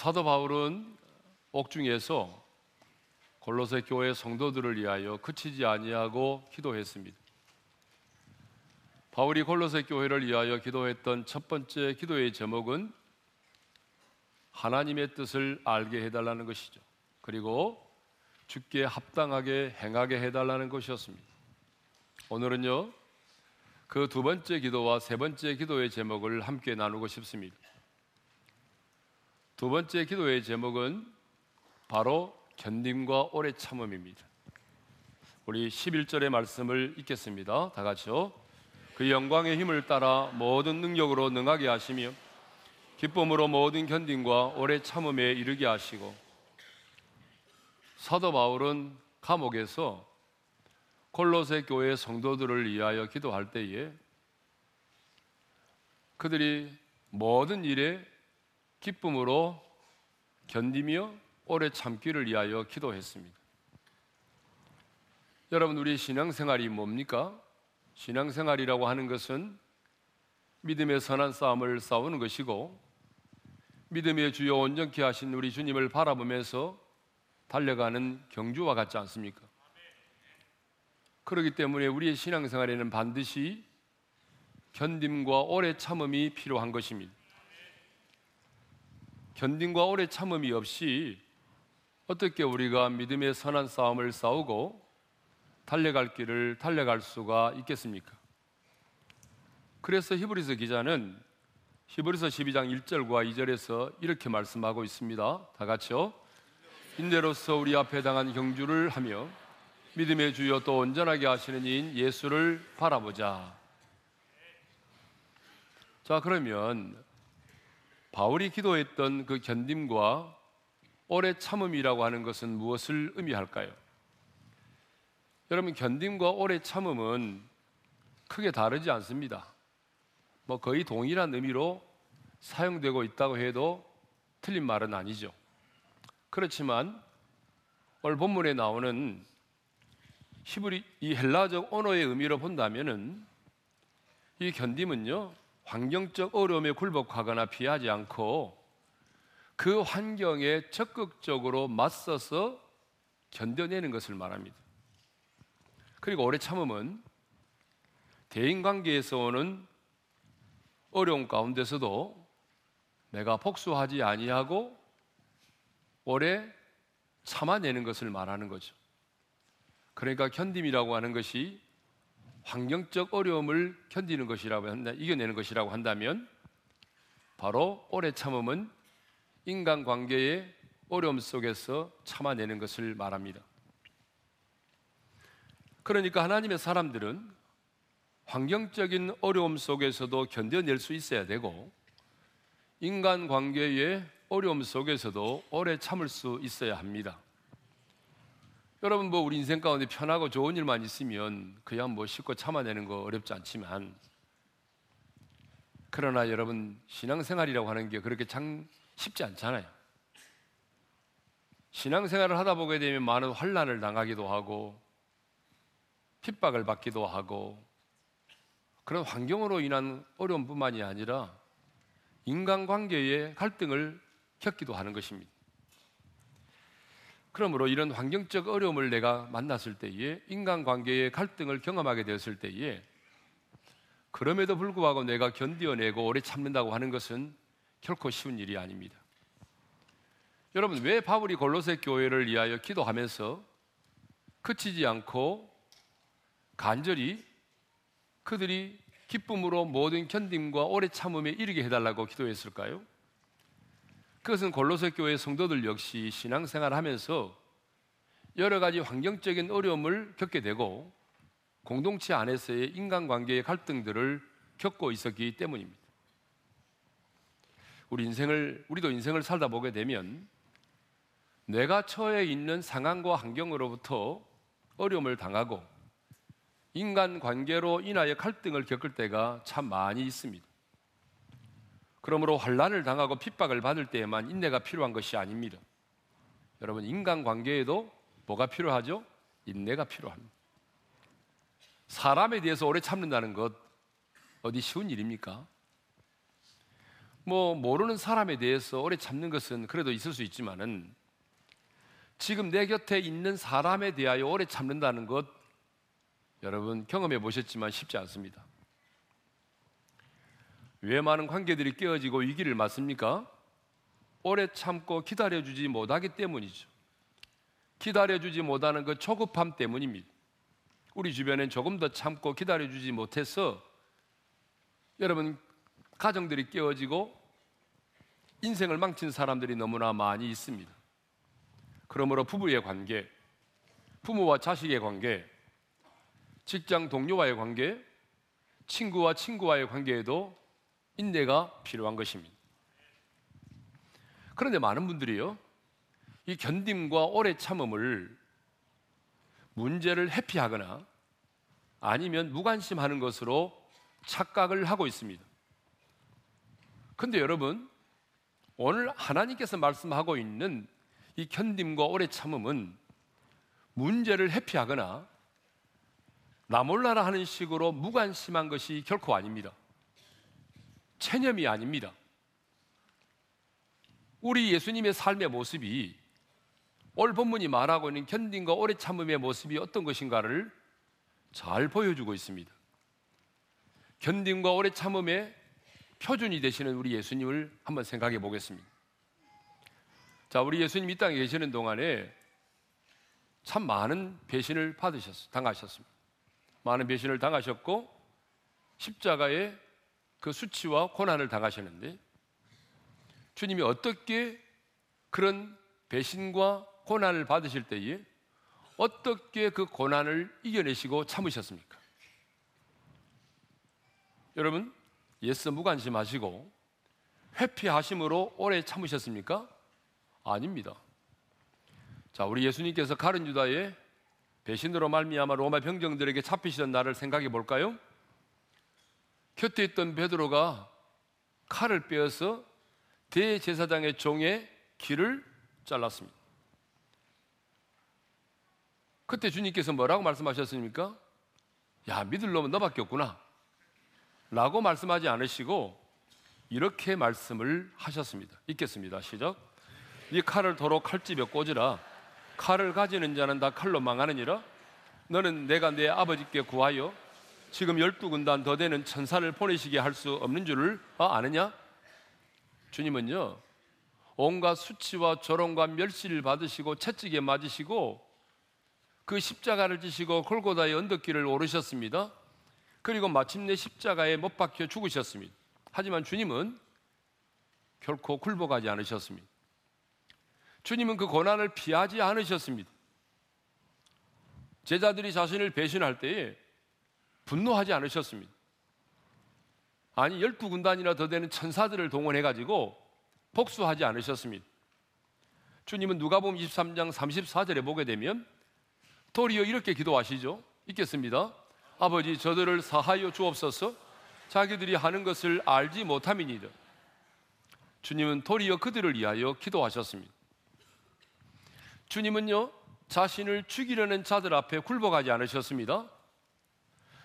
사도 바울은 옥중에서 골로새 교회 성도들을 위하여 그치지 아니하고 기도했습니다. 바울이 골로새 교회를 위하여 기도했던 첫 번째 기도의 제목은 하나님의 뜻을 알게 해달라는 것이죠. 그리고 죽게 합당하게 행하게 해달라는 것이었습니다. 오늘은요, 그 두 번째 기도와 세 번째 기도의 제목을 함께 나누고 싶습니다. 두 번째 기도의 제목은 바로 견딤과 오래 참음입니다. 우리 11절의 말씀을 읽겠습니다. 다 같이요. 그 영광의 힘을 따라 모든 능력으로 능하게 하시며 기쁨으로 모든 견딘과 오래 참음에 이르게 하시고 사도 바울은 감옥에서 콜로세 교회 성도들을 위하여 기도할 때에 그들이 모든 일에 기쁨으로 견디며 오래 참기를 위하여 기도했습니다. 여러분 우리 신앙생활이 뭡니까? 신앙생활이라고 하는 것은 믿음의 선한 싸움을 싸우는 것이고 믿음의 주요 온전케 하신 우리 주님을 바라보면서 달려가는 경주와 같지 않습니까? 그렇기 때문에 우리의 신앙생활에는 반드시 견딤과 오래 참음이 필요한 것입니다. 견딤과 오래 참음이 없이 어떻게 우리가 믿음의 선한 싸움을 싸우고 달려갈 길을 달려갈 수가 있겠습니까? 그래서 히브리서 기자는 히브리서 12장 1절과 2절에서 이렇게 말씀하고 있습니다. 다 같이요. 인내로서 우리 앞에 당한 경주를 하며 믿음의 주여 또 온전하게 하시는 이인 예수를 바라보자. 자, 그러면 바울이 기도했던 그 견딤과 오래 참음이라고 하는 것은 무엇을 의미할까요? 여러분, 견딤과 오래 참음은 크게 다르지 않습니다. 뭐 거의 동일한 의미로 사용되고 있다고 해도 틀린 말은 아니죠. 그렇지만 오늘 본문에 나오는 히브리 이 헬라적 언어의 의미로 본다면은 이 견딤은요 환경적 어려움에 굴복하거나 피하지 않고 그 환경에 적극적으로 맞서서 견뎌내는 것을 말합니다. 그리고 오래 참음은 대인 관계에서 오는 어려움 가운데서도 내가 복수하지 아니하고 오래 참아내는 것을 말하는 거죠. 그러니까 견딤이라고 하는 것이 환경적 어려움을 견디는 것이라고 한다, 이겨내는 것이라고 한다면 바로 오래 참음은 인간 관계의 어려움 속에서 참아내는 것을 말합니다. 그러니까 하나님의 사람들은 환경적인 어려움 속에서도 견뎌낼 수 있어야 되고 인간 관계의 어려움 속에서도 오래 참을 수 있어야 합니다. 여러분 뭐 우리 인생 가운데 편하고 좋은 일만 있으면 그냥 뭐 쉽고 참아내는 거 어렵지 않지만 그러나 여러분 신앙생활이라고 하는 게 그렇게 참 쉽지 않잖아요. 신앙생활을 하다 보게 되면 많은 환란을 당하기도 하고 핍박을 받기도 하고 그런 환경으로 인한 어려움뿐만이 아니라 인간관계의 갈등을 겪기도 하는 것입니다. 그러므로 이런 환경적 어려움을 내가 만났을 때에 인간관계의 갈등을 경험하게 되었을 때에 그럼에도 불구하고 내가 견디어내고 오래 참는다고 하는 것은 결코 쉬운 일이 아닙니다. 여러분 왜 바울이 골로새 교회를 위하여 기도하면서 그치지 않고 간절히 그들이 기쁨으로 모든 견딤과 오래 참음에 이르게 해달라고 기도했을까요? 그것은 골로새 교회 성도들 역시 신앙생활 하면서 여러 가지 환경적인 어려움을 겪게 되고 공동체 안에서의 인간관계의 갈등들을 겪고 있었기 때문입니다. 우리 인생을 우리도 인생을 살다 보게 되면 내가 처해 있는 상황과 환경으로부터 어려움을 당하고 인간 관계로 인하여 갈등을 겪을 때가 참 많이 있습니다. 그러므로 환란을 당하고 핍박을 받을 때에만 인내가 필요한 것이 아닙니다. 여러분 인간 관계에도 뭐가 필요하죠? 인내가 필요합니다. 사람에 대해서 오래 참는다는 것 어디 쉬운 일입니까? 뭐 모르는 사람에 대해서 오래 참는 것은 그래도 있을 수 있지만은 지금 내 곁에 있는 사람에 대하여 오래 참는다는 것 여러분 경험해 보셨지만 쉽지 않습니다. 왜 많은 관계들이 깨어지고 위기를 맞습니까? 오래 참고 기다려주지 못하기 때문이죠. 기다려주지 못하는 그 초급함 때문입니다. 우리 주변엔 조금 더 참고 기다려주지 못해서 여러분 가정들이 깨어지고 인생을 망친 사람들이 너무나 많이 있습니다. 그러므로 부부의 관계, 부모와 자식의 관계, 직장 동료와의 관계, 친구와 친구와의 관계에도 인내가 필요한 것입니다. 그런데 많은 분들이요, 이 견딤과 오래 참음을 문제를 회피하거나 아니면 무관심하는 것으로 착각을 하고 있습니다. 근데 여러분, 오늘 하나님께서 말씀하고 있는 이 견딤과 오래 참음은 문제를 회피하거나 나 몰라라 하는 식으로 무관심한 것이 결코 아닙니다. 체념이 아닙니다. 우리 예수님의 삶의 모습이 오늘 본문이 말하고 있는 견딘과 오래 참음의 모습이 어떤 것인가를 잘 보여주고 있습니다. 견딘과 오래 참음의 표준이 되시는 우리 예수님을 한번 생각해 보겠습니다. 자, 우리 예수님 이 땅에 계시는 동안에 참 많은 배신을 받으셨, 당하셨습니다. 많은 배신을 당하셨고 십자가에 그 수치와 고난을 당하셨는데 주님이 어떻게 그런 배신과 고난을 받으실 때에 어떻게 그 고난을 이겨내시고 참으셨습니까? 여러분, 예수님 무관심하시고 회피하심으로 오래 참으셨습니까? 아닙니다. 자, 우리 예수님께서 가른 유다의 배신으로 말미암아 로마 병정들에게 잡히시던 날을 생각해 볼까요? 곁에 있던 베드로가 칼을 빼어서 대제사장의 종의 귀를 잘랐습니다. 그때 주님께서 뭐라고 말씀하셨습니까? 야, 믿을 놈은 너밖에 없구나. 라고 말씀하지 않으시고 이렇게 말씀을 하셨습니다. 읽겠습니다. 시작. 이 칼을 도로 칼집에 꽂으라. 칼을 가지는 자는 다 칼로 망하느니라. 너는 내가 내 아버지께 구하여 지금 열두 군단 더 되는 천사를 보내시게 할 수 없는 줄을 아, 아느냐? 주님은요, 온갖 수치와 조롱과 멸시를 받으시고 채찍에 맞으시고 그 십자가를 지시고 골고다의 언덕길을 오르셨습니다. 그리고 마침내 십자가에 못 박혀 죽으셨습니다. 하지만 주님은 결코 굴복하지 않으셨습니다. 주님은 그 고난을 피하지 않으셨습니다. 제자들이 자신을 배신할 때에 분노하지 않으셨습니다. 아니, 열두 군단이나 더 되는 천사들을 동원해가지고 복수하지 않으셨습니다. 주님은 누가복음 23장 34절에 보게 되면 도리어 이렇게 기도하시죠. 읽겠습니다. 아버지 저들을 사하여 주옵소서 자기들이 하는 것을 알지 못함이니이다. 주님은 도리어 그들을 위하여 기도하셨습니다. 주님은요, 자신을 죽이려는 자들 앞에 굴복하지 않으셨습니다.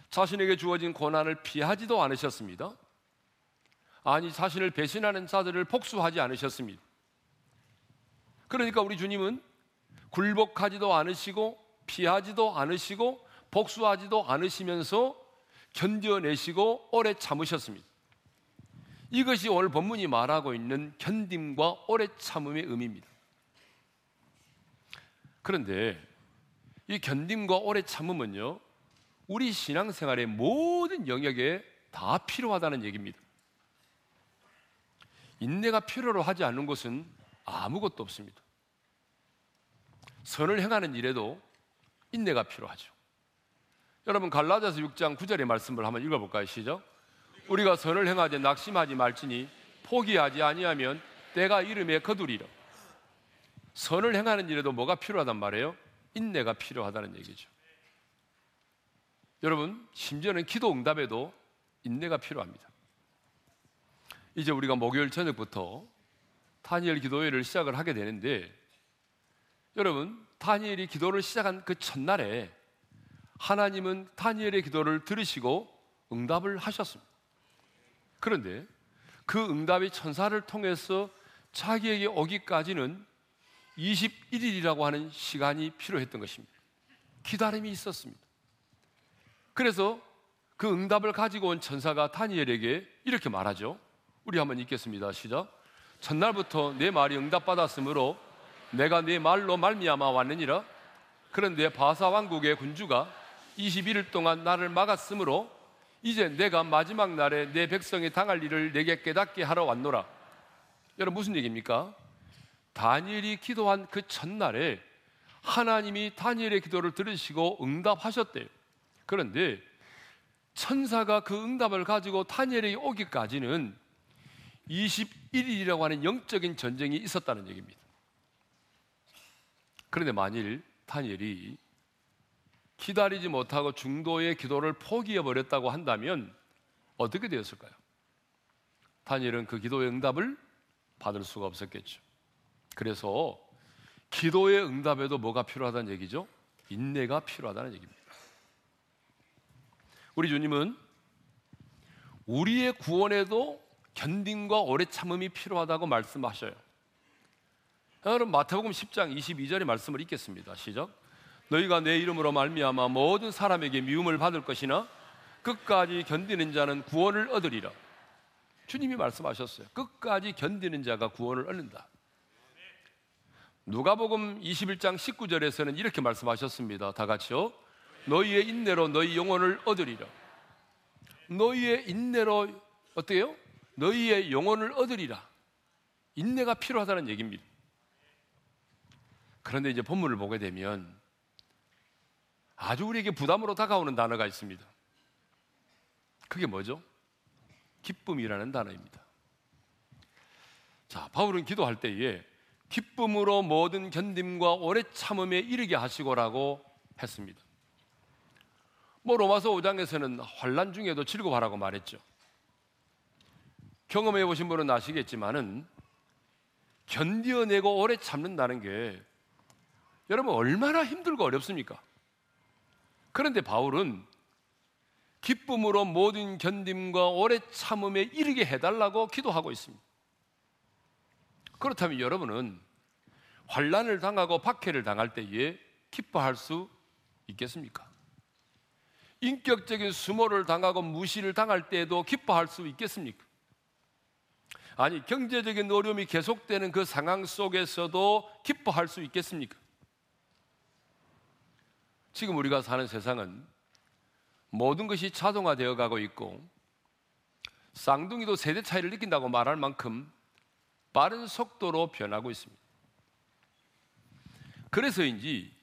자신에게 주어진 고난을 피하지도 않으셨습니다. 아니, 자신을 배신하는 자들을 복수하지 않으셨습니다. 그러니까 우리 주님은 굴복하지도 않으시고 피하지도 않으시고 복수하지도 않으시면서 견뎌내시고 오래 참으셨습니다. 이것이 오늘 본문이 말하고 있는 견딤과 오래 참음의 의미입니다. 그런데 이 견딤과 오래 참음은요, 우리 신앙생활의 모든 영역에 다 필요하다는 얘기입니다. 인내가 필요로 하지 않는 것은 아무것도 없습니다. 선을 행하는 일에도 인내가 필요하죠. 여러분 갈라디아서 6장 9절의 말씀을 한번 읽어볼까요? 시작. 우리가 선을 행하되 낙심하지 말지니 포기하지 아니하면 때가 이름에 거두리라. 선을 행하는 일에도 뭐가 필요하단 말이에요? 인내가 필요하다는 얘기죠. 여러분 심지어는 기도 응답에도 인내가 필요합니다. 이제 우리가 목요일 저녁부터 타니엘 기도회를 시작을 하게 되는데 여러분 타니엘이 기도를 시작한 그 첫날에 하나님은 다니엘의 기도를 들으시고 응답을 하셨습니다. 그런데 그 응답이 천사를 통해서 자기에게 오기까지는 21일이라고 하는 시간이 필요했던 것입니다. 기다림이 있었습니다. 그래서 그 응답을 가지고 온 천사가 다니엘에게 이렇게 말하죠. 우리 한번 읽겠습니다. 시작. 첫날부터 내 말이 응답받았으므로 내가 내 말로 말미암아 왔느니라. 그런데 바사 왕국의 군주가 21일 동안 나를 막았으므로 이제 내가 마지막 날에 내 백성이 당할 일을 내게 깨닫게 하러 왔노라. 여러분 무슨 얘기입니까? 다니엘이 기도한 그 첫날에 하나님이 다니엘의 기도를 들으시고 응답하셨대요. 그런데 천사가 그 응답을 가지고 다니엘에게 오기까지는 21일이라고 하는 영적인 전쟁이 있었다는 얘기입니다. 그런데 만일 다니엘이 기다리지 못하고 중도의 기도를 포기해 버렸다고 한다면 어떻게 되었을까요? 다니엘은 그 기도의 응답을 받을 수가 없었겠죠. 그래서 기도의 응답에도 뭐가 필요하다는 얘기죠? 인내가 필요하다는 얘기입니다. 우리 주님은 우리의 구원에도 견딘과 오래 참음이 필요하다고 말씀하셔요. 여러분 마태복음 10장 22절의 말씀을 읽겠습니다. 시작. 너희가 내 이름으로 말미암아 모든 사람에게 미움을 받을 것이나 끝까지 견디는 자는 구원을 얻으리라. 주님이 말씀하셨어요. 끝까지 견디는 자가 구원을 얻는다. 누가복음 21장 19절에서는 이렇게 말씀하셨습니다. 다 같이요. 너희의 인내로 너희 영혼을 얻으리라. 너희의 인내로 어때요? 너희의 영혼을 얻으리라. 인내가 필요하다는 얘기입니다. 그런데 이제 본문을 보게 되면 아주 우리에게 부담으로 다가오는 단어가 있습니다. 그게 뭐죠? 기쁨이라는 단어입니다. 자, 바울은 기도할 때에 기쁨으로 모든 견딤과 오래 참음에 이르게 하시고라고 했습니다. 뭐 로마서 5장에서는 환란 중에도 즐거워하라고 말했죠. 경험해 보신 분은 아시겠지만은 견디어내고 오래 참는다는 게 여러분 얼마나 힘들고 어렵습니까? 그런데 바울은 기쁨으로 모든 견딤과 오래 참음에 이르게 해달라고 기도하고 있습니다. 그렇다면 여러분은 환란을 당하고 박해를 당할 때에 기뻐할 수 있겠습니까? 인격적인 수모를 당하고 무시를 당할 때에도 기뻐할 수 있겠습니까? 아니, 경제적인 어려움이 계속되는 그 상황 속에서도 기뻐할 수 있겠습니까? 지금 우리가 사는 세상은 모든 것이 자동화되어 가고 있고 쌍둥이도 세대 차이를 느낀다고 말할 만큼 빠른 속도로 변하고 있습니다. 그래서인지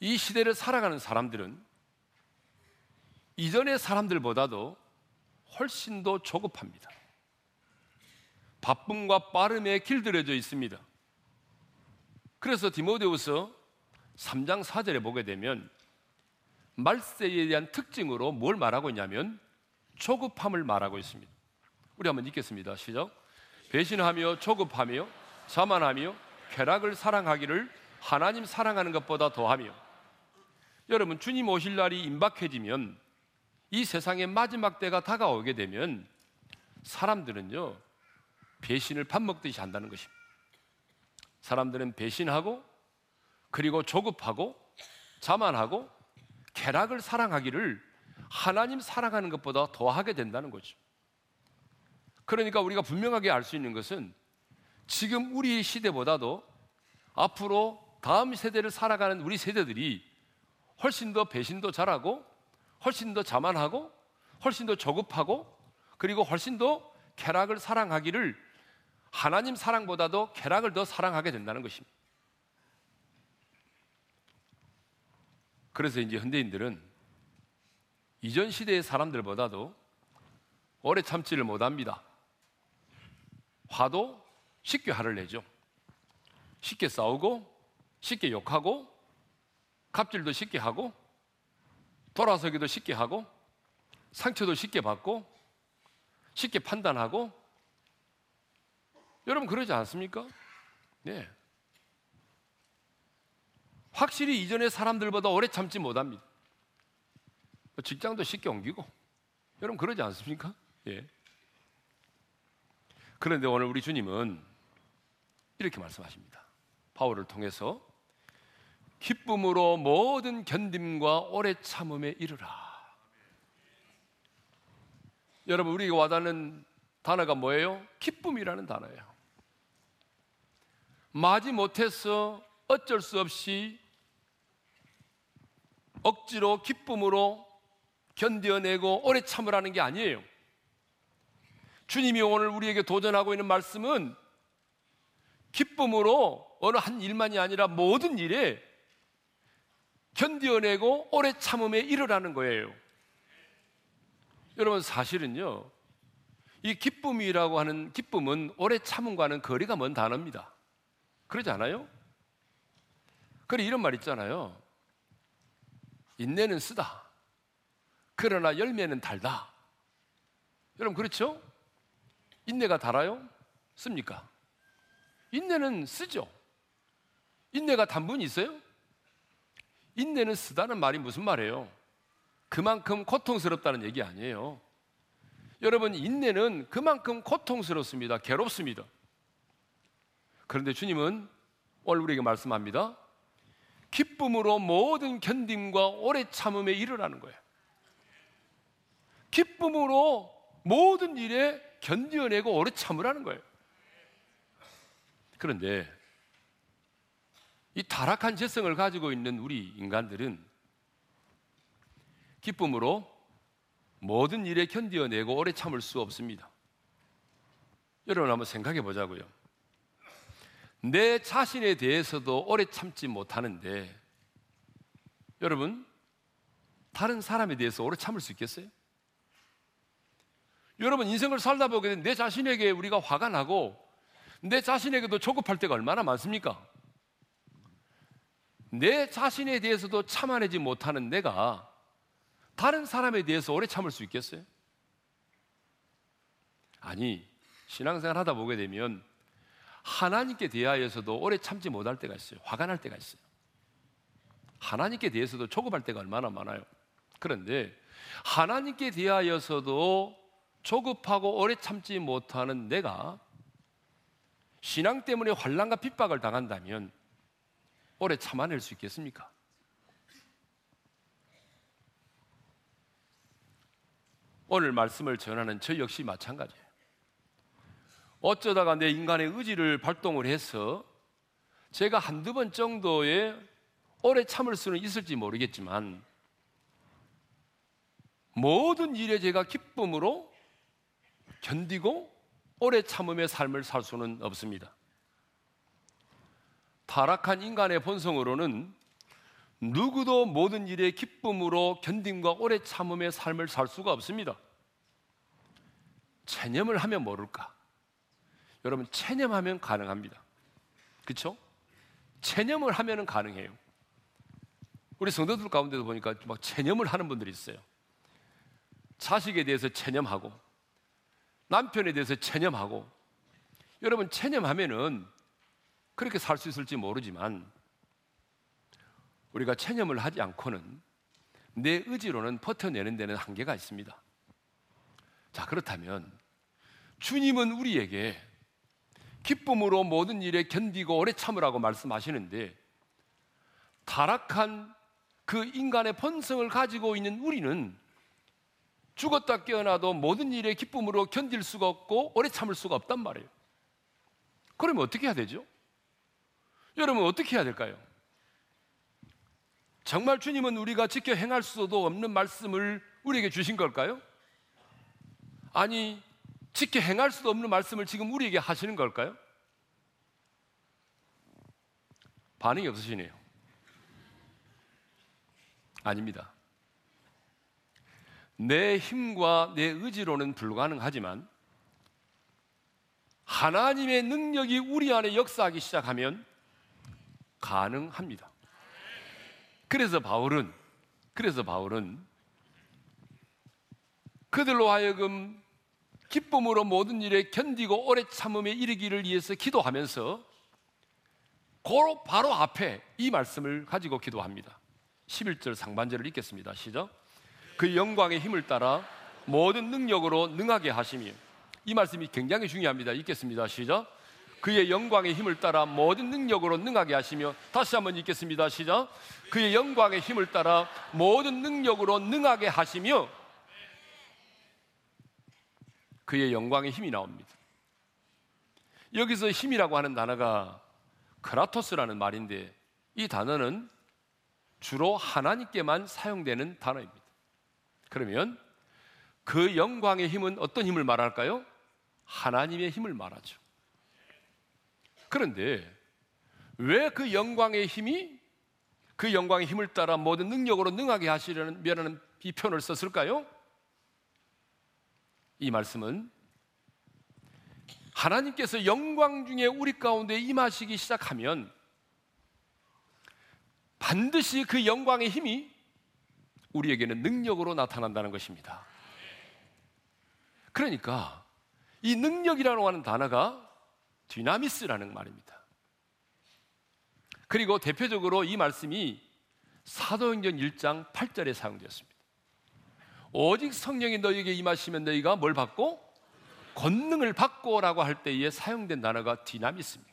이 시대를 살아가는 사람들은 이전의 사람들보다도 훨씬 더 조급합니다. 바쁨과 빠름에 길들여져 있습니다. 그래서 디모데후서 3장 4절에 보게 되면 말세에 대한 특징으로 뭘 말하고 있냐면 조급함을 말하고 있습니다. 우리 한번 읽겠습니다. 시작. 배신하며 조급하며 자만하며 쾌락을 사랑하기를 하나님 사랑하는 것보다 더하며 여러분 주님 오실 날이 임박해지면 이 세상의 마지막 때가 다가오게 되면 사람들은요 배신을 밥 먹듯이 한다는 것입니다. 사람들은 배신하고 그리고 조급하고 자만하고 쾌락을 사랑하기를 하나님 사랑하는 것보다 더하게 된다는 거죠. 그러니까 우리가 분명하게 알 수 있는 것은 지금 우리 시대보다도 앞으로 다음 세대를 살아가는 우리 세대들이 훨씬 더 배신도 잘하고 훨씬 더 자만하고 훨씬 더 조급하고 그리고 훨씬 더 쾌락을 사랑하기를 하나님 사랑보다도 쾌락을 더 사랑하게 된다는 것입니다. 그래서 이제 현대인들은 이전 시대의 사람들보다도 오래 참지를 못합니다. 화도 쉽게 화를 내죠. 쉽게 싸우고, 쉽게 욕하고, 갑질도 쉽게 하고, 돌아서기도 쉽게 하고, 상처도 쉽게 받고, 쉽게 판단하고, 여러분 그러지 않습니까? 네. 확실히 이전의 사람들보다 오래 참지 못합니다. 직장도 쉽게 옮기고, 여러분 그러지 않습니까? 예. 그런데 오늘 우리 주님은 이렇게 말씀하십니다. 바울을 통해서 기쁨으로 모든 견딤과 오래 참음에 이르라. 여러분 우리가 와닿는 단어가 뭐예요? 기쁨이라는 단어예요. 마지 못해서 어쩔 수 없이 억지로 기쁨으로 견뎌내고 오래 참으라는 게 아니에요. 주님이 오늘 우리에게 도전하고 있는 말씀은 기쁨으로 어느 한 일만이 아니라 모든 일에 견뎌내고 오래 참음에 이르라는 거예요. 여러분 사실은요. 이 기쁨이라고 하는 기쁨은 오래 참음과는 거리가 먼 단어입니다. 그러지 않아요? 그래 이런 말 있잖아요. 인내는 쓰다. 그러나 열매는 달다. 여러분 그렇죠? 인내가 달아요? 씁니까? 인내는 쓰죠. 인내가 단분이 있어요? 인내는 쓰다는 말이 무슨 말이에요? 그만큼 고통스럽다는 얘기 아니에요. 여러분, 인내는 그만큼 고통스럽습니다. 괴롭습니다. 그런데 주님은 오늘 우리에게 말씀합니다. 기쁨으로 모든 견딤과 오래 참음에 이르라는 거예요. 기쁨으로 모든 일에 견뎌내고 오래 참으라는 거예요. 그런데 이 타락한 재성을 가지고 있는 우리 인간들은 기쁨으로 모든 일에 견디어내고 오래 참을 수 없습니다. 여러분 한번 생각해 보자고요. 내 자신에 대해서도 오래 참지 못하는데 여러분 다른 사람에 대해서 오래 참을 수 있겠어요? 여러분 인생을 살다 보게 되면 내 자신에게 우리가 화가 나고 내 자신에게도 조급할 때가 얼마나 많습니까? 내 자신에 대해서도 참아내지 못하는 내가 다른 사람에 대해서 오래 참을 수 있겠어요? 아니, 신앙생활 하다 보게 되면 하나님께 대하여서도 오래 참지 못할 때가 있어요. 화가 날 때가 있어요. 하나님께 대해서도 조급할 때가 얼마나 많아요. 그런데 하나님께 대하여서도 조급하고 오래 참지 못하는 내가 신앙 때문에 환란과 핍박을 당한다면 오래 참아낼 수 있겠습니까? 오늘 말씀을 전하는 저 역시 마찬가지예요. 어쩌다가 내 인간의 의지를 발동을 해서 제가 한두 번 정도의 오래 참을 수는 있을지 모르겠지만 모든 일에 제가 기쁨으로 견디고 오래 참음의 삶을 살 수는 없습니다. 타락한 인간의 본성으로는 누구도 모든 일에 기쁨으로 견딤과 오래 참음의 삶을 살 수가 없습니다. 체념을 하면 모를까? 여러분 체념하면 가능합니다. 그렇죠? 체념을 하면은 가능해요. 우리 성도들 가운데도 보니까 막 체념을 하는 분들이 있어요. 자식에 대해서 체념하고 남편에 대해서 체념하고 여러분 체념하면은 그렇게 살 수 있을지 모르지만 우리가 체념을 하지 않고는 내 의지로는 버텨내는 데는 한계가 있습니다. 자, 그렇다면 주님은 우리에게 기쁨으로 모든 일에 견디고 오래 참으라고 말씀하시는데 타락한 그 인간의 본성을 가지고 있는 우리는 죽었다 깨어나도 모든 일에 기쁨으로 견딜 수가 없고 오래 참을 수가 없단 말이에요. 그러면 어떻게 해야 되죠? 여러분 어떻게 해야 될까요? 정말 주님은 우리가 지켜 행할 수도 없는 말씀을 우리에게 주신 걸까요? 아니, 지켜 행할 수도 없는 말씀을 지금 우리에게 하시는 걸까요? 반응이 없으시네요. 아닙니다. 내 힘과 내 의지로는 불가능하지만 하나님의 능력이 우리 안에 역사하기 시작하면 가능합니다. 그래서 바울은 그래서 바울은 그들로 하여금 기쁨으로 모든 일에 견디고 오래 참음에 이르기를 위해서 기도하면서 고 바로 앞에 이 말씀을 가지고 기도합니다. 11절 상반절을 읽겠습니다. 시작. 그 영광의 힘을 따라 모든 능력으로 능하게 하시며 이 말씀이 굉장히 중요합니다. 읽겠습니다. 시작. 그의 영광의 힘을 따라 모든 능력으로 능하게 하시며 다시 한번 읽겠습니다. 시작. 그의 영광의 힘을 따라 모든 능력으로 능하게 하시며 그의 영광의 힘이 나옵니다. 여기서 힘이라고 하는 단어가 크라토스라는 말인데 이 단어는 주로 하나님께만 사용되는 단어입니다. 그러면 그 영광의 힘은 어떤 힘을 말할까요? 하나님의 힘을 말하죠. 그런데 왜 그 영광의 힘이 그 영광의 힘을 따라 모든 능력으로 능하게 하시려는 면하는 이 표현을 썼을까요? 이 말씀은 하나님께서 영광 중에 우리 가운데 임하시기 시작하면 반드시 그 영광의 힘이 우리에게는 능력으로 나타난다는 것입니다. 그러니까 이 능력이라고 하는 단어가 디나미스라는 말입니다. 그리고 대표적으로 이 말씀이 사도행전 1장 8절에 사용되었습니다. 오직 성령이 너희에게 임하시면 너희가 뭘 받고 권능을 받고라고 할 때에 사용된 단어가 디나미스입니다.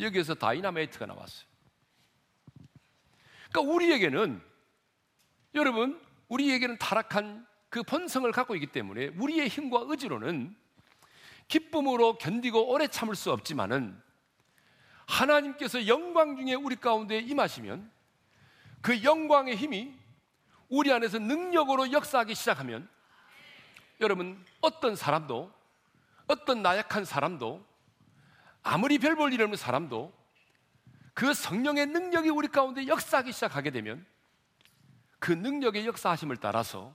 여기에서 다이나마이트가 나왔어요. 그러니까 우리에게는 여러분 우리에게는 타락한 그 본성을 갖고 있기 때문에 우리의 힘과 의지로는 기쁨으로 견디고 오래 참을 수 없지만은 하나님께서 영광 중에 우리 가운데 임하시면 그 영광의 힘이 우리 안에서 능력으로 역사하기 시작하면 여러분 어떤 사람도 어떤 나약한 사람도 아무리 별 볼 일 없는 사람도 그 성령의 능력이 우리 가운데 역사하기 시작하게 되면 그 능력의 역사하심을 따라서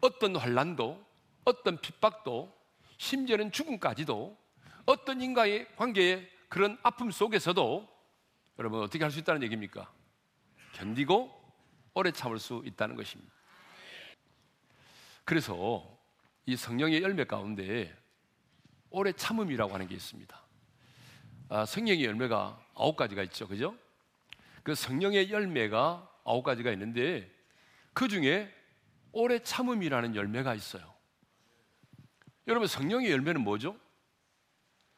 어떤 환란도 어떤 핍박도 심지어는 죽음까지도 어떤 인과의 관계의 그런 아픔 속에서도 여러분 어떻게 할 수 있다는 얘기입니까? 견디고 오래 참을 수 있다는 것입니다. 그래서 이 성령의 열매 가운데 오래 참음이라고 하는 게 있습니다. 아, 성령의 열매가 아홉 가지가 있죠, 그죠? 그 성령의 열매가 아홉 가지가 있는데 그 중에 오래 참음이라는 열매가 있어요. 여러분 성령의 열매는 뭐죠?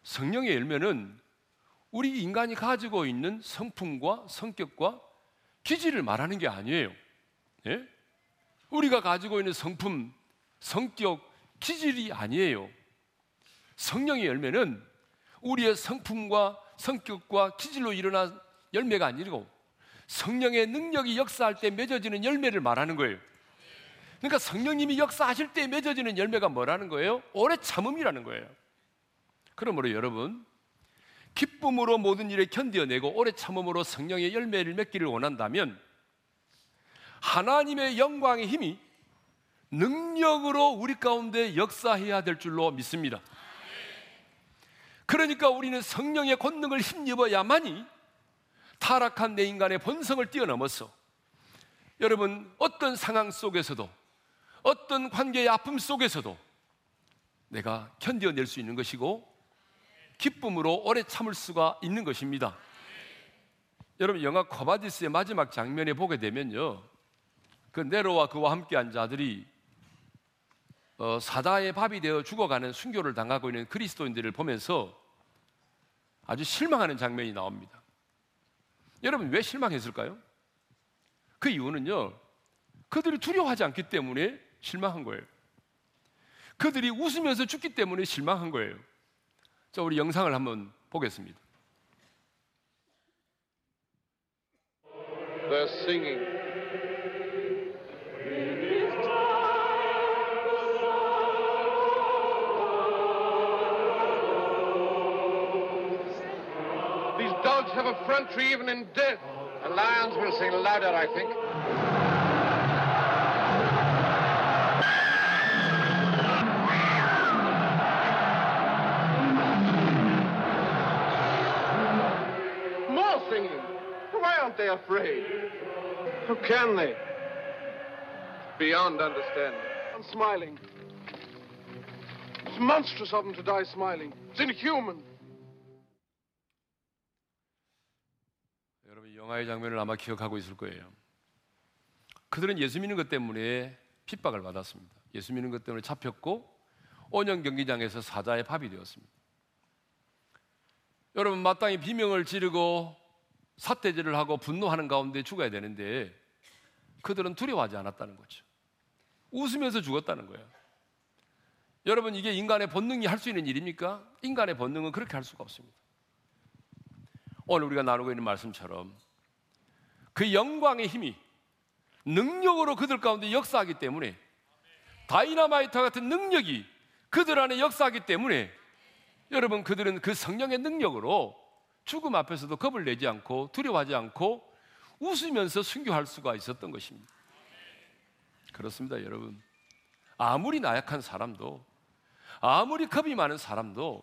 성령의 열매는 우리 인간이 가지고 있는 성품과 성격과 기질을 말하는 게 아니에요. 예? 우리가 가지고 있는 성품, 성격, 기질이 아니에요. 성령의 열매는 우리의 성품과 성격과 기질로 일어난 열매가 아니고 성령의 능력이 역사할 때 맺어지는 열매를 말하는 거예요. 그러니까 성령님이 역사하실 때 맺어지는 열매가 뭐라는 거예요? 오래 참음이라는 거예요. 그러므로 여러분, 기쁨으로 모든 일을 견뎌내고 오래 참음으로 성령의 열매를 맺기를 원한다면 하나님의 영광의 힘이 능력으로 우리 가운데 역사해야 될 줄로 믿습니다. 그러니까 우리는 성령의 권능을 힘입어야만이 타락한 내 인간의 본성을 뛰어넘어서 여러분 어떤 상황 속에서도 어떤 관계의 아픔 속에서도 내가 견뎌낼 수 있는 것이고 기쁨으로 오래 참을 수가 있는 것입니다. 여러분 영화 코바디스의 마지막 장면에 보게 되면요. 그 네로와 그와 함께한 자들이 어, 사다의 밥이 되어 죽어가는 순교를 당하고 있는 그리스도인들을 보면서 아주 실망하는 장면이 나옵니다. 여러분 왜 실망했을까요? 그 이유는요. 그들이 두려워하지 않기 때문에 실망한 거예요. 그들이 웃으면서 죽기 때문에 실망한 거예요. 자, 우리 영상을 한번 보겠습니다. They're singing. These dogs have effrontery even in death. The lions will sing louder, I think. How can they? Beyond understanding. I'm smiling. It's monstrous of them to die smiling. It's inhuman. 여러분 이 영화의 장면을 아마 기억하고 있을 거예요. 그들은 예수 믿는 것 때문에 핍박을 받았습니다. 예수 믿는 것 때문에 잡혔고 온영 경기장에서 사자의 밥이 되었습니다. 여러분 마땅히 비명을 지르고 사태질을 하고 분노하는 가운데 죽어야 되는데 그들은 두려워하지 않았다는 거죠. 웃으면서 죽었다는 거예요. 여러분 이게 인간의 본능이 할 수 있는 일입니까? 인간의 본능은 그렇게 할 수가 없습니다. 오늘 우리가 나누고 있는 말씀처럼 그 영광의 힘이 능력으로 그들 가운데 역사하기 때문에 다이나마이트 같은 능력이 그들 안에 역사하기 때문에 여러분 그들은 그 성령의 능력으로 죽음 앞에서도 겁을 내지 않고 두려워하지 않고 웃으면서 순교할 수가 있었던 것입니다. 그렇습니다, 여러분. 아무리 나약한 사람도 아무리 겁이 많은 사람도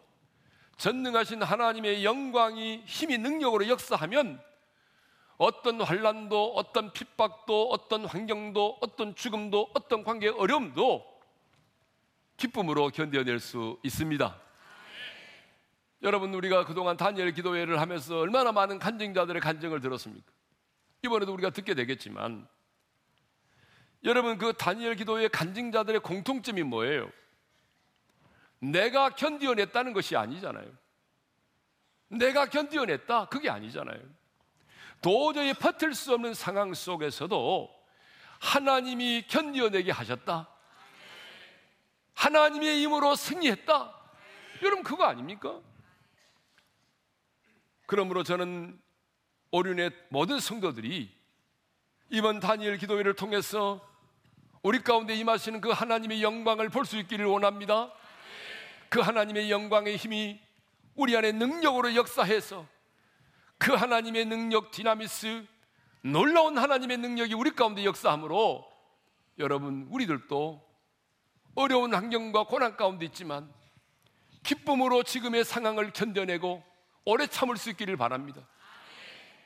전능하신 하나님의 영광이 힘이 능력으로 역사하면 어떤 환란도 어떤 핍박도 어떤 환경도 어떤 죽음도 어떤 관계의 어려움도 기쁨으로 견뎌낼 수 있습니다. 여러분 우리가 그동안 다니엘 기도회를 하면서 얼마나 많은 간증자들의 간증을 들었습니까? 이번에도 우리가 듣게 되겠지만 여러분 그 다니엘 기도회 간증자들의 공통점이 뭐예요? 내가 견디어냈다는 것이 아니잖아요. 내가 견디어냈다 그게 아니잖아요. 도저히 버틸 수 없는 상황 속에서도 하나님이 견디어내게 하셨다. 하나님의 힘으로 승리했다. 여러분 그거 아닙니까? 그러므로 저는 오륜의 모든 성도들이 이번 다니엘 기도회를 통해서 우리 가운데 임하시는 그 하나님의 영광을 볼 수 있기를 원합니다. 그 하나님의 영광의 힘이 우리 안에 능력으로 역사해서 그 하나님의 능력 디나미스 놀라운 하나님의 능력이 우리 가운데 역사함으로 여러분 우리들도 어려운 환경과 고난 가운데 있지만 기쁨으로 지금의 상황을 견뎌내고 오래 참을 수 있기를 바랍니다.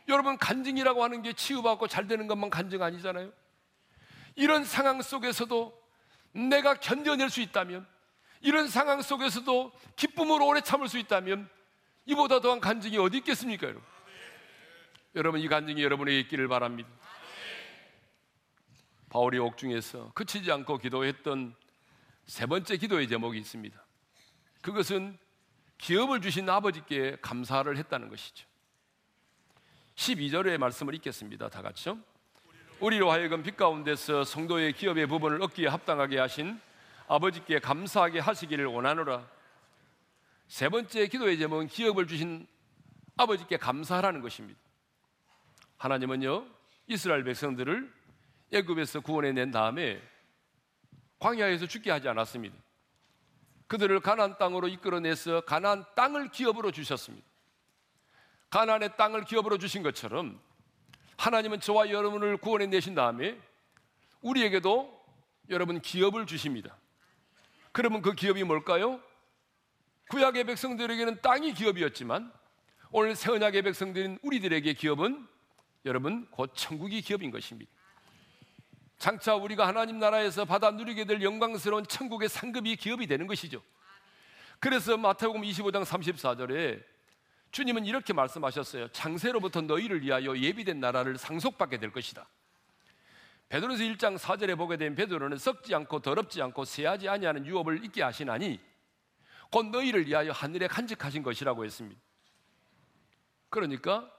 여러분 간증이라고 하는 게 치유받고 잘 되는 것만 간증 아니잖아요. 이런 상황 속에서도 내가 견뎌낼 수 있다면 이런 상황 속에서도 기쁨으로 오래 참을 수 있다면 이보다 더한 간증이 어디 있겠습니까, 여러분? 여러분 이 간증이 여러분에게 있기를 바랍니다. 바울이 옥중에서 그치지 않고 기도했던 세 번째 기도의 제목이 있습니다. 그것은 기업을 주신 아버지께 감사를 했다는 것이죠. 12절의 말씀을 읽겠습니다. 다 같이요. 우리로 하여금 빛 가운데서 성도의 기업의 부분을 얻기에 합당하게 하신 아버지께 감사하게 하시기를 원하노라. 세 번째 기도의 제목은 기업을 주신 아버지께 감사하라는 것입니다. 하나님은요 이스라엘 백성들을 애굽에서 구원해 낸 다음에 광야에서 죽게 하지 않았습니다. 그들을 가나안 땅으로 이끌어내서 가나안 땅을 기업으로 주셨습니다. 가나안의 땅을 기업으로 주신 것처럼 하나님은 저와 여러분을 구원해 내신 다음에 우리에게도 여러분 기업을 주십니다. 그러면 그 기업이 뭘까요? 구약의 백성들에게는 땅이 기업이었지만 오늘 새 언약의 백성들인 우리들에게 기업은 여러분 곧 천국이 기업인 것입니다. 장차 우리가 하나님 나라에서 받아 누리게 될 영광스러운 천국의 상급이 기업이 되는 것이죠. 그래서 마태복음 25장 34절에 주님은 이렇게 말씀하셨어요. 장세로부터 너희를 위하여 예비된 나라를 상속받게 될 것이다. 베드로서 1장 4절에 보게 되면 베드로는 썩지 않고 더럽지 않고 쇠하지 아니하는 유업을 있게 하시나니 곧 너희를 위하여 하늘에 간직하신 것이라고 했습니다. 그러니까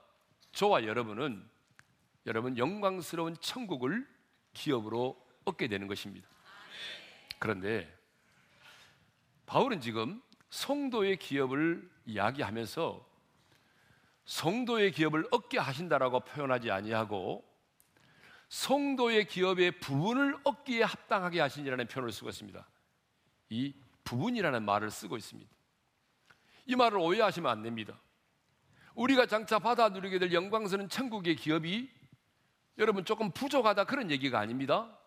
저와 여러분은 여러분 영광스러운 천국을 기업으로 얻게 되는 것입니다. 그런데 바울은 지금 성도의 기업을 이야기하면서 성도의 기업을 얻게 하신다라고 표현하지 아니하고 성도의 기업의 부분을 얻기에 합당하게 하신이라는 표현을 쓰고 있습니다. 이 부분이라는 말을 쓰고 있습니다. 이 말을 오해하시면 안 됩니다. 우리가 장차 받아 누리게 될 영광스러운 천국의 기업이 여러분 조금 부족하다 그런 얘기가 아닙니다.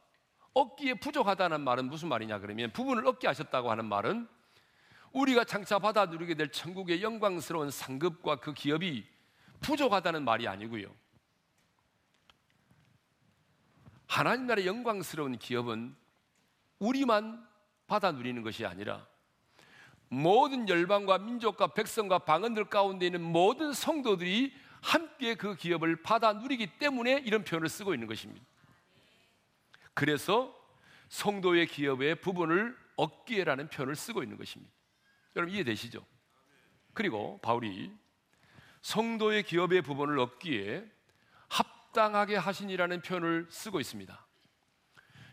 얻기에 부족하다는 말은 무슨 말이냐 그러면 부분을 얻게 하셨다고 하는 말은 우리가 장차 받아 누리게 될 천국의 영광스러운 상급과 그 기업이 부족하다는 말이 아니고요. 하나님 나라의 영광스러운 기업은 우리만 받아 누리는 것이 아니라 모든 열방과 민족과 백성과 방언들 가운데 있는 모든 성도들이 함께 그 기업을 받아 누리기 때문에 이런 표현을 쓰고 있는 것입니다. 그래서 성도의 기업의 부분을 얻기에라는 표현을 쓰고 있는 것입니다. 여러분 이해되시죠? 그리고 바울이 성도의 기업의 부분을 얻기에 합당하게 하신이라는 표현을 쓰고 있습니다.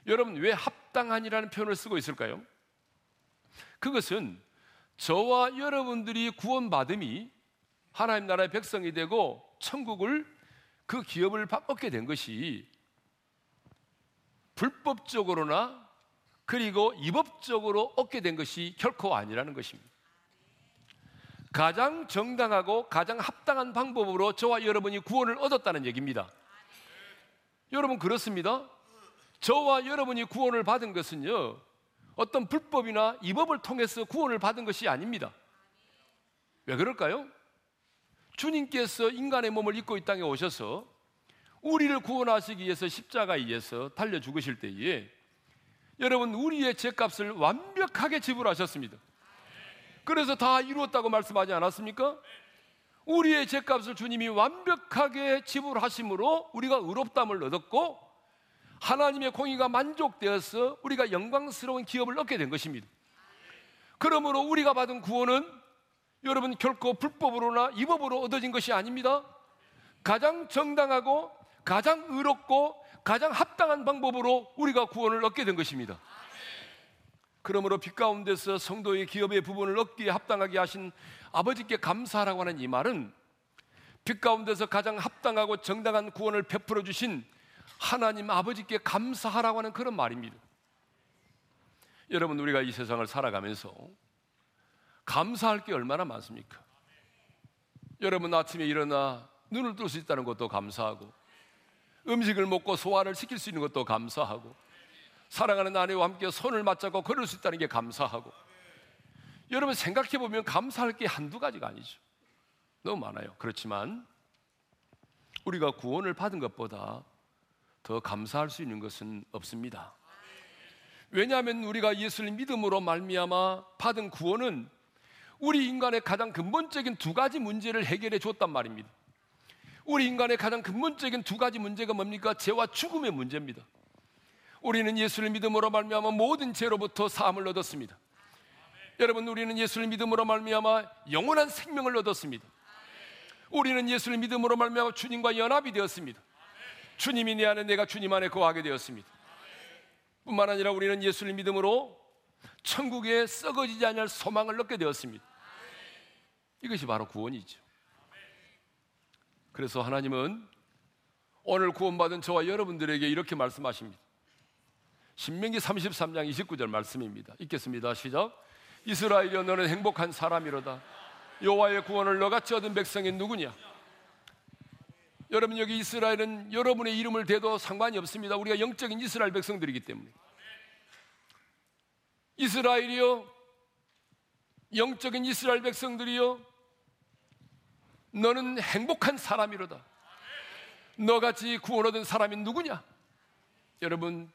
여러분 왜 합당한이라는 표현을 쓰고 있을까요? 그것은 저와 여러분들이 구원받음이 하나님 나라의 백성이 되고 천국을 그 기업을 얻게 된 것이 불법적으로나 그리고 이법적으로 얻게 된 것이 결코 아니라는 것입니다. 가장 정당하고 가장 합당한 방법으로 저와 여러분이 구원을 얻었다는 얘기입니다. 여러분 그렇습니다. 저와 여러분이 구원을 받은 것은요, 어떤 불법이나 이법을 통해서 구원을 받은 것이 아닙니다. 왜 그럴까요? 주님께서 인간의 몸을 입고 이 땅에 오셔서 우리를 구원하시기 위해서 십자가에 의해서 달려 죽으실 때에 여러분 우리의 죄값을 완벽하게 지불하셨습니다. 그래서 다 이루었다고 말씀하지 않았습니까? 우리의 죄값을 주님이 완벽하게 지불하심으로 우리가 의롭담을 얻었고 하나님의 공의가 만족되어서 우리가 영광스러운 기업을 얻게 된 것입니다. 그러므로 우리가 받은 구원은 여러분 결코 불법으로나 이법으로 얻어진 것이 아닙니다. 가장 정당하고 가장 의롭고 가장 합당한 방법으로 우리가 구원을 얻게 된 것입니다. 그러므로 빛 가운데서 성도의 기업의 부분을 얻기에 합당하게 하신 아버지께 감사하라고 하는 이 말은 빛 가운데서 가장 합당하고 정당한 구원을 베풀어 주신 하나님 아버지께 감사하라고 하는 그런 말입니다. 여러분 우리가 이 세상을 살아가면서 감사할 게 얼마나 많습니까? 여러분 아침에 일어나 눈을 뜰 수 있다는 것도 감사하고 음식을 먹고 소화를 시킬 수 있는 것도 감사하고 사랑하는 아내와 함께 손을 맞잡고 걸을 수 있다는 게 감사하고 여러분 생각해 보면 감사할 게 한두 가지가 아니죠. 너무 많아요. 그렇지만 우리가 구원을 받은 것보다 더 감사할 수 있는 것은 없습니다. 왜냐하면 우리가 예수를 믿음으로 말미암아 받은 구원은 우리 인간의 가장 근본적인 두 가지 문제를 해결해 줬단 말입니다. 우리 인간의 가장 근본적인 두 가지 문제가 뭡니까? 죄와 죽음의 문제입니다. 우리는 예수를 믿음으로 말미암아 모든 죄로부터 사함을 얻었습니다. 여러분 우리는 예수를 믿음으로 말미암아 영원한 생명을 얻었습니다. 우리는 예수를 믿음으로 말미암아 주님과 연합이 되었습니다. 주님이 내 안에 내가 주님 안에 거하게 되었습니다. 뿐만 아니라 우리는 예수를 믿음으로 천국에 썩어지지 않을 소망을 얻게 되었습니다. 이것이 바로 구원이죠. 그래서 하나님은 오늘 구원받은 저와 여러분들에게 이렇게 말씀하십니다. 신명기 33장 29절 말씀입니다. 읽겠습니다. 시작. 이스라엘이여 너는 행복한 사람이로다. 여호와의 구원을 너같이 얻은 백성이 누구냐? 여러분 여기 이스라엘은 여러분의 이름을 대도 상관이 없습니다. 우리가 영적인 이스라엘 백성들이기 때문에. 이스라엘이요 영적인 이스라엘 백성들이요 너는 행복한 사람이로다. 너같이 구원 얻은 사람이 누구냐? 여러분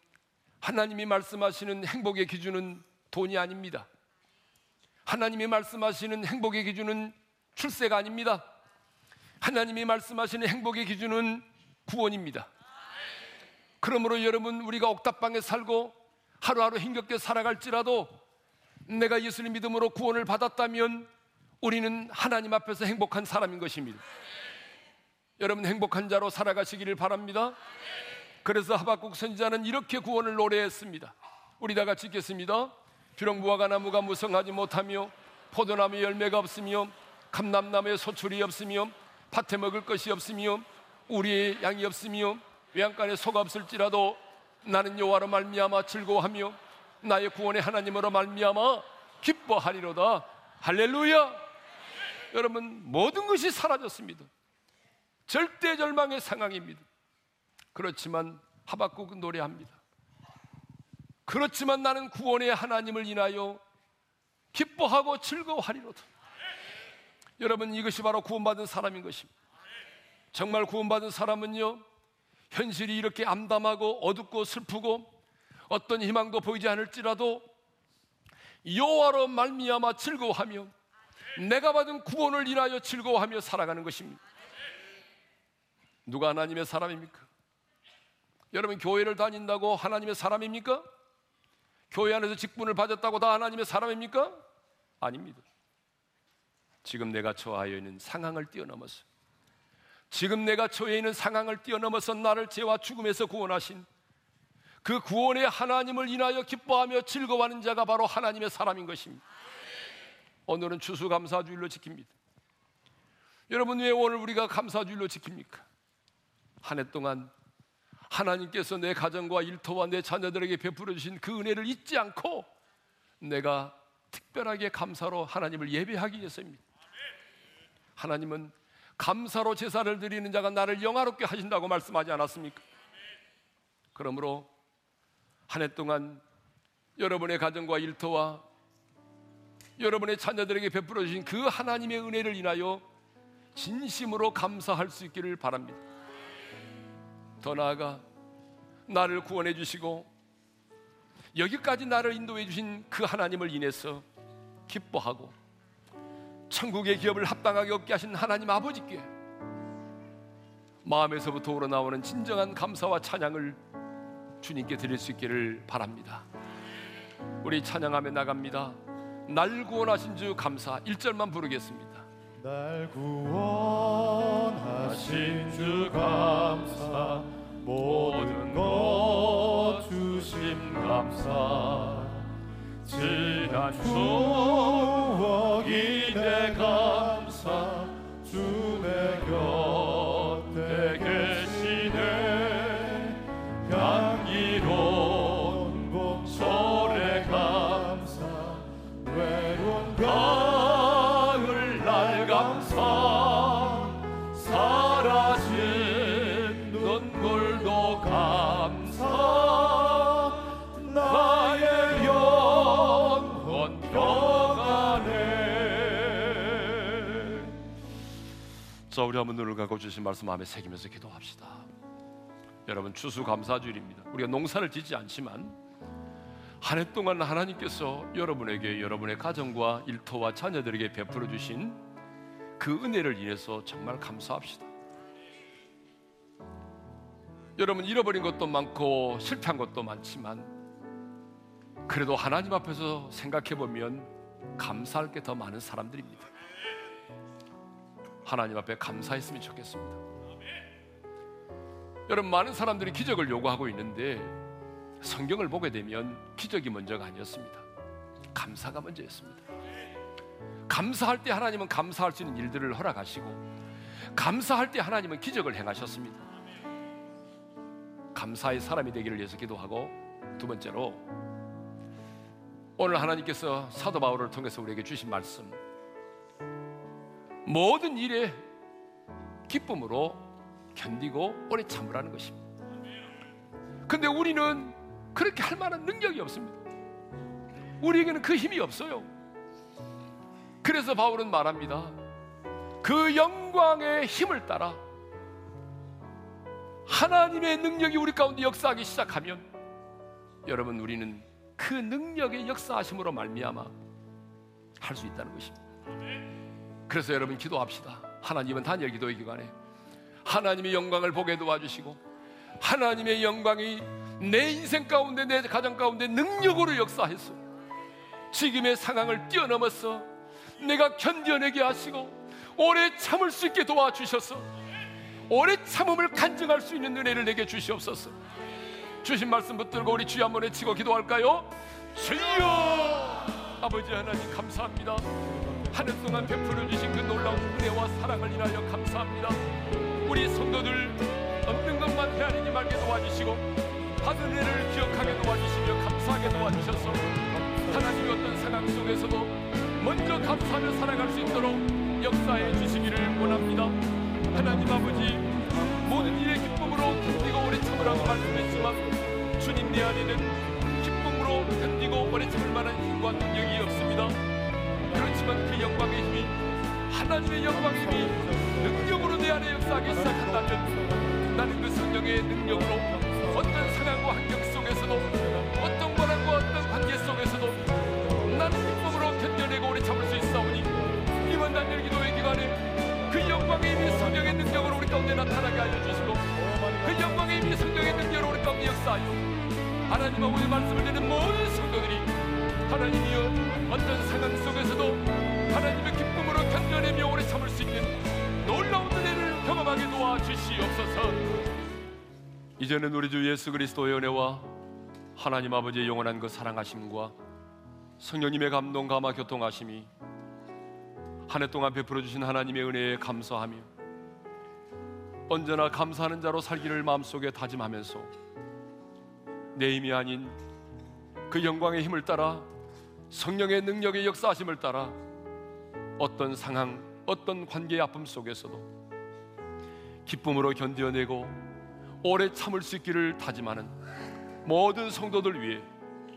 하나님이 말씀하시는 행복의 기준은 돈이 아닙니다. 하나님이 말씀하시는 행복의 기준은 출세가 아닙니다. 하나님이 말씀하시는 행복의 기준은 구원입니다. 그러므로 여러분 우리가 옥탑방에 살고 하루하루 힘겹게 살아갈지라도 내가 예수님 믿음으로 구원을 받았다면 우리는 하나님 앞에서 행복한 사람인 것입니다. 여러분 행복한 자로 살아가시기를 바랍니다. 그래서 하박국 선지자는 이렇게 구원을 노래했습니다. 우리 다 같이 읽겠습니다. 비록 무화과 나무가 무성하지 못하며 포도나무 열매가 없으며 감람나무에 소출이 없으며 밭에 먹을 것이 없으며 우리의 양이 없으며 외양간에 소가 없을지라도 나는 여호와로 말미암아 즐거워하며 나의 구원의 하나님으로 말미암아 기뻐하리로다. 할렐루야. 여러분 모든 것이 사라졌습니다. 절대 절망의 상황입니다. 그렇지만 하박국은 노래합니다. 그렇지만 나는 구원의 하나님을 인하여 기뻐하고 즐거워하리로다. 여러분 이것이 바로 구원받은 사람인 것입니다. 정말 구원받은 사람은요 현실이 이렇게 암담하고 어둡고 슬프고 어떤 희망도 보이지 않을지라도 여호와로 말미암아 즐거워하며 내가 받은 구원을 인하여 즐거워하며 살아가는 것입니다. 누가 하나님의 사람입니까? 여러분 교회를 다닌다고 하나님의 사람입니까? 교회 안에서 직분을 받았다고 다 하나님의 사람입니까? 아닙니다. 지금 내가 처하여 있는 상황을 뛰어넘어서 지금 내가 처해 있는 상황을 뛰어넘어서 나를 죄와 죽음에서 구원하신 그 구원의 하나님을 인하여 기뻐하며 즐거워하는 자가 바로 하나님의 사람인 것입니다. 오늘은 추수감사주일로 지킵니다. 여러분 왜 오늘 우리가 감사주일로 지킵니까? 한 해 동안 하나님께서 내 가정과 일터와 내 자녀들에게 베풀어 주신 그 은혜를 잊지 않고 내가 특별하게 감사로 하나님을 예배하기 위해서입니다. 하나님은 감사로 제사를 드리는 자가 나를 영화롭게 하신다고 말씀하지 않았습니까? 그러므로 한 해 동안 여러분의 가정과 일터와 여러분의 자녀들에게 베풀어 주신 그 하나님의 은혜를 인하여 진심으로 감사할 수 있기를 바랍니다. 더 나아가 나를 구원해 주시고 여기까지 나를 인도해 주신 그 하나님을 인해서 기뻐하고 천국의 기업을 합당하게 얻게 하신 하나님 아버지께 마음에서부터 우러나오는 진정한 감사와 찬양을 주님께 드릴 수 있기를 바랍니다. 우리 찬양하며 나갑니다. 날 구원하신 주 감사. 1절만 부르겠습니다. 날 구원하신 주 감사. 모든 것 주심 감사. 지난 추억이 내 감사 영혼 평안해 자, 우리 한번 눈을 감고 주신 말씀 마음에 새기면서 기도합시다. 여러분 추수감사주일입니다. 우리가 농사를 짓지 않지만 한 해 동안 하나님께서 여러분에게 여러분의 가정과 일터와 자녀들에게 베풀어 주신 그 은혜를 인해서 정말 감사합시다. 여러분 잃어버린 것도 많고 실패한 것도 많지만 그래도 하나님 앞에서 생각해 보면 감사할 게 더 많은 사람들입니다. 하나님 앞에 감사했으면 좋겠습니다. 여러분 많은 사람들이 기적을 요구하고 있는데 성경을 보게 되면 기적이 먼저가 아니었습니다. 감사가 먼저였습니다. 감사할 때 하나님은 감사할 수 있는 일들을 허락하시고 감사할 때 하나님은 기적을 행하셨습니다. 감사의 사람이 되기를 위해서 기도하고 두 번째로 오늘 하나님께서 사도 바울을 통해서 우리에게 주신 말씀 모든 일에 기쁨으로 견디고 오래 참으라는 것입니다. 근데 우리는 그렇게 할 만한 능력이 없습니다. 우리에게는 그 힘이 없어요. 그래서 바울은 말합니다. 그 영광의 힘을 따라 하나님의 능력이 우리 가운데 역사하기 시작하면 여러분 우리는 그 능력의 역사하심으로 말미암아 할 수 있다는 것입니다. 그래서 여러분 기도합시다. 하나님은 단열 기도의 기간에 하나님의 영광을 보게 도와주시고 하나님의 영광이 내 인생 가운데 내 가정 가운데 능력으로 역사해서 지금의 상황을 뛰어넘어서 내가 견뎌내게 하시고 오래 참을 수 있게 도와주셔서 오래 참음을 간증할 수 있는 은혜를 내게 주시옵소서. 주신 말씀 붙들고 우리 주여 한번 외치고 기도할까요? 주여 아버지 하나님 감사합니다. 한해 동안 베풀어 주신 그 놀라운 은혜와 사랑을 인하여 감사합니다. 우리 성도들 없는 것만 헤아리지 말게 도와주시고 받은 은혜를 기억하게 도와주시며 감사하게 도와주셔서 하나님의 어떤 상황 속에서도 먼저 감사하며 살아갈 수 있도록 역사해 주시기를 원합니다. 하나님 아버지 모든 일에 기쁨으로 견디고 오래 참으라고 말씀했지만 주님 내 안에는 기쁨으로 견디고 오래 참을 만한 힘과 능력이 없습니다. 그렇지만 그 영광의 힘이 하나님의 영광의 힘이 능력으로 내 안에 역사하기 시작한다면 나는 그 성령의 능력으로 어떤 상황과 환경 속에서도 어떤 고난과 어떤 관계 속에서도 나는 기쁨으로 견뎌내고 오래 참을 수 있사오니 이번 단일 기도의 기간에 그 영광의 힘이 성령의 능력으로 우리 가운데 나타나게 하여 주시고 그 영광의 힘이 성령의 능력으로 우리 가운데 역사하여 하나님 아버지의 말씀을 듣는 모든 성도들이 하나님이여 어떤 상황 속에서도 하나님의 기쁨으로 견뎌내며 오래 참을 수 있는 놀라운 은혜를 경험하게 도와주시옵소서. 이제는 우리 주 예수 그리스도의 은혜와 하나님 아버지의 영원한 그 사랑하심과 성령님의 감동 감화 교통하심이 한 해 동안 베풀어 주신 하나님의 은혜에 감사하며 언제나 감사하는 자로 살기를 마음속에 다짐하면서 내 힘이 아닌 그 영광의 힘을 따라 성령의 능력의 역사하심을 따라 어떤 상황, 어떤 관계의 아픔 속에서도 기쁨으로 견뎌내고 오래 참을 수 있기를 다짐하는 모든 성도들 위해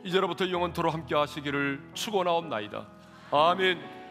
이제로부터 영원토로 함께 하시기를 축원하옵나이다. 아멘.